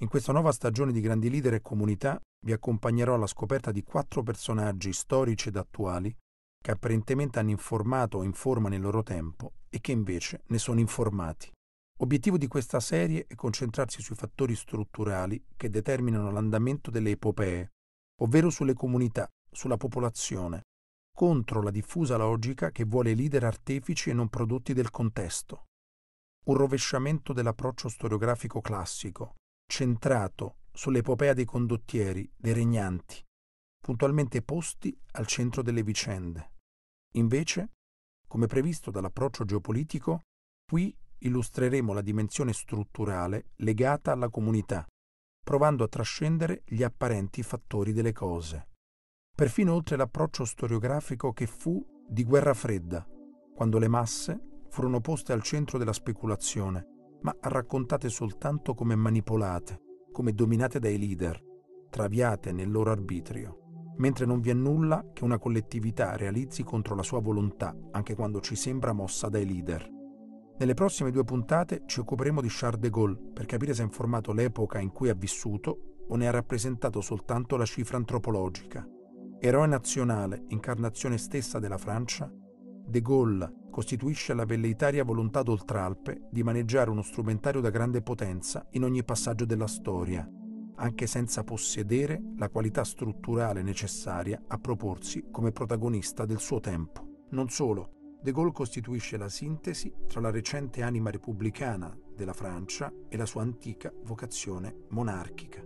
In questa nuova stagione di grandi leader e comunità vi accompagnerò alla scoperta di quattro personaggi storici ed attuali che apparentemente hanno informato o informano il loro tempo e che invece ne sono informati. Obiettivo di questa serie è concentrarsi sui fattori strutturali che determinano l'andamento delle epopee, ovvero sulle comunità, sulla popolazione, contro la diffusa logica che vuole leader artefici e non prodotti del contesto un rovesciamento dell'approccio storiografico classico, centrato sull'epopea dei condottieri, dei regnanti, puntualmente posti al centro delle vicende. Invece, come previsto dall'approccio geopolitico, qui illustreremo la dimensione strutturale legata alla comunità, provando a trascendere gli apparenti fattori delle cose. Perfino oltre l'approccio storiografico che fu di guerra fredda, quando le masse furono poste al centro della speculazione, ma raccontate soltanto come manipolate, come dominate dai leader, traviate nel loro arbitrio, mentre non vi è nulla che una collettività realizzi contro la sua volontà, anche quando ci sembra mossa dai leader. Nelle prossime due puntate ci occuperemo di Charles de Gaulle per capire se ha informato l'epoca in cui ha vissuto o ne ha rappresentato soltanto la cifra antropologica. Eroe nazionale, incarnazione stessa della Francia, De Gaulle costituisce la velleitaria volontà d'Oltralpe di maneggiare uno strumentario da grande potenza in ogni passaggio della storia, anche senza possedere la qualità strutturale necessaria a proporsi come protagonista del suo tempo. Non solo, De Gaulle costituisce la sintesi tra la recente anima repubblicana della Francia e la sua antica vocazione monarchica.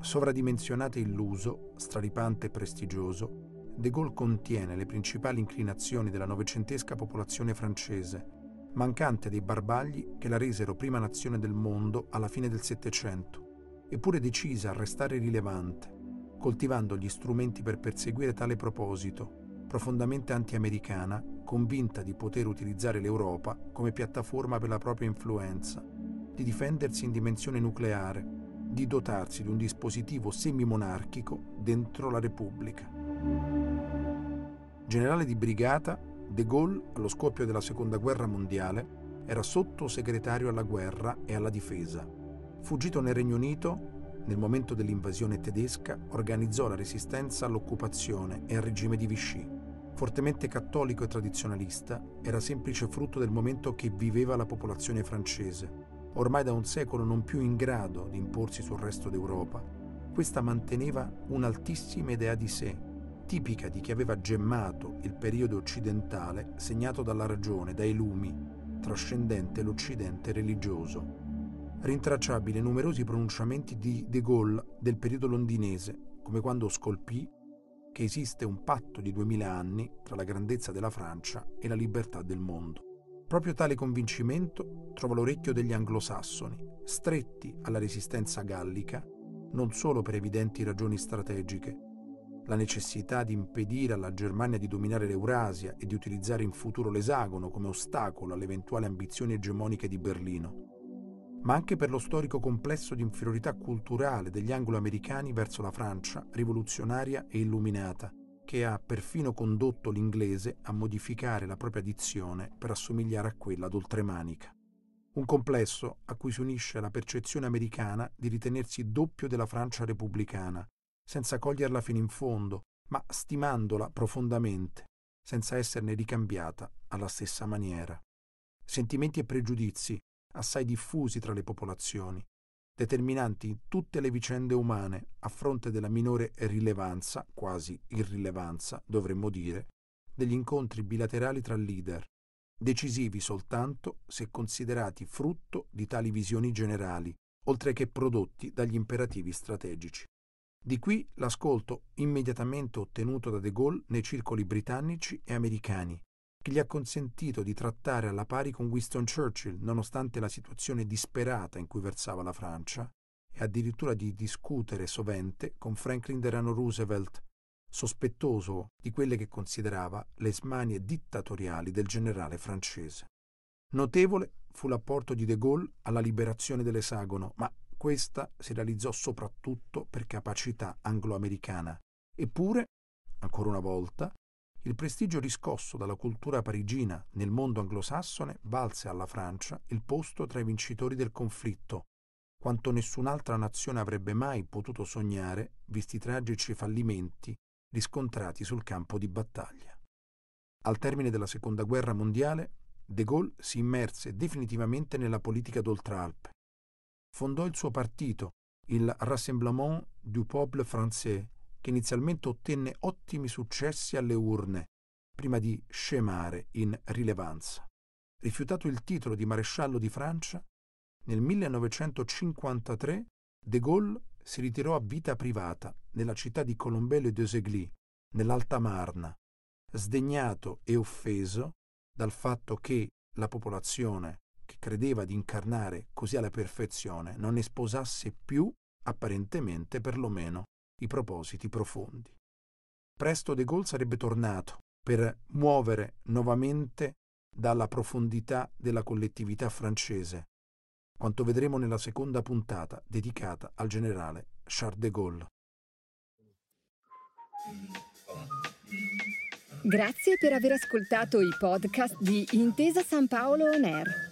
Sovradimensionato e illuso, straripante e prestigioso, De Gaulle contiene le principali inclinazioni della novecentesca popolazione francese, mancante dei barbagli che la resero prima nazione del mondo alla fine del Settecento, eppure decisa a restare rilevante, coltivando gli strumenti per perseguire tale proposito, profondamente anti-americana, convinta di poter utilizzare l'Europa come piattaforma per la propria influenza, di difendersi in dimensione nucleare, di dotarsi di un dispositivo semi-monarchico dentro la Repubblica. Generale di brigata, De Gaulle, allo scoppio della Seconda Guerra Mondiale, era sottosegretario alla guerra e alla difesa. Fuggito nel Regno Unito, nel momento dell'invasione tedesca, organizzò la resistenza all'occupazione e al regime di Vichy. Fortemente cattolico e tradizionalista, era semplice frutto del momento che viveva la popolazione francese, ormai da un secolo non più in grado di imporsi sul resto d'Europa. Questa manteneva un'altissima idea di sé, tipica di chi aveva gemmato il periodo occidentale segnato dalla ragione, dai lumi, trascendente l'Occidente religioso. Rintracciabili numerosi pronunciamenti di De Gaulle del periodo londinese, come quando scolpì che esiste un patto di duemila anni tra la grandezza della Francia e la libertà del mondo. Proprio tale convincimento trova l'orecchio degli anglosassoni, stretti alla resistenza gallica, non solo per evidenti ragioni strategiche, la necessità di impedire alla Germania di dominare l'Eurasia e di utilizzare in futuro l'esagono come ostacolo alle eventuali ambizioni egemoniche di Berlino, ma anche per lo storico complesso di inferiorità culturale degli anglo-americani verso la Francia rivoluzionaria e illuminata, che ha perfino condotto l'inglese a modificare la propria dizione per assomigliare a quella d'oltremanica. Un complesso a cui si unisce la percezione americana di ritenersi doppio della Francia repubblicana senza coglierla fino in fondo, ma stimandola profondamente, senza esserne ricambiata alla stessa maniera. Sentimenti e pregiudizi assai diffusi tra le popolazioni, determinanti in tutte le vicende umane a fronte della minore rilevanza, quasi irrilevanza, dovremmo dire, degli incontri bilaterali tra leader, decisivi soltanto se considerati frutto di tali visioni generali, oltre che prodotti dagli imperativi strategici. Di qui l'ascolto immediatamente ottenuto da De Gaulle nei circoli britannici e americani, che gli ha consentito di trattare alla pari con Winston Churchill, nonostante la situazione disperata in cui versava la Francia, e addirittura di discutere sovente con Franklin Delano Roosevelt, sospettoso di quelle che considerava le smanie dittatoriali del generale francese. Notevole fu l'apporto di De Gaulle alla liberazione dell'esagono, ma questa si realizzò soprattutto per capacità anglo-americana. Eppure, ancora una volta, il prestigio riscosso dalla cultura parigina nel mondo anglosassone valse alla Francia il posto tra i vincitori del conflitto, quanto nessun'altra nazione avrebbe mai potuto sognare, visti i tragici fallimenti riscontrati sul campo di battaglia. Al termine della Seconda Guerra Mondiale, De Gaulle si immerse definitivamente nella politica d'Oltralpe. Fondò il suo partito, il Rassemblement du Peuple Français, che inizialmente ottenne ottimi successi alle urne, prima di scemare in rilevanza. Rifiutato il titolo di maresciallo di Francia, nel 1953 De Gaulle si ritirò a vita privata nella città di Colombelle-des-Aiguilles, nell'Alta Marna, sdegnato e offeso dal fatto che la popolazione credeva di incarnare così alla perfezione non ne sposasse più, apparentemente perlomeno, i propositi profondi. Presto De Gaulle sarebbe tornato per muovere nuovamente dalla profondità della collettività francese, quanto vedremo nella seconda puntata dedicata al generale Charles de Gaulle. Grazie per aver ascoltato i podcast di Intesa San Paolo On Air.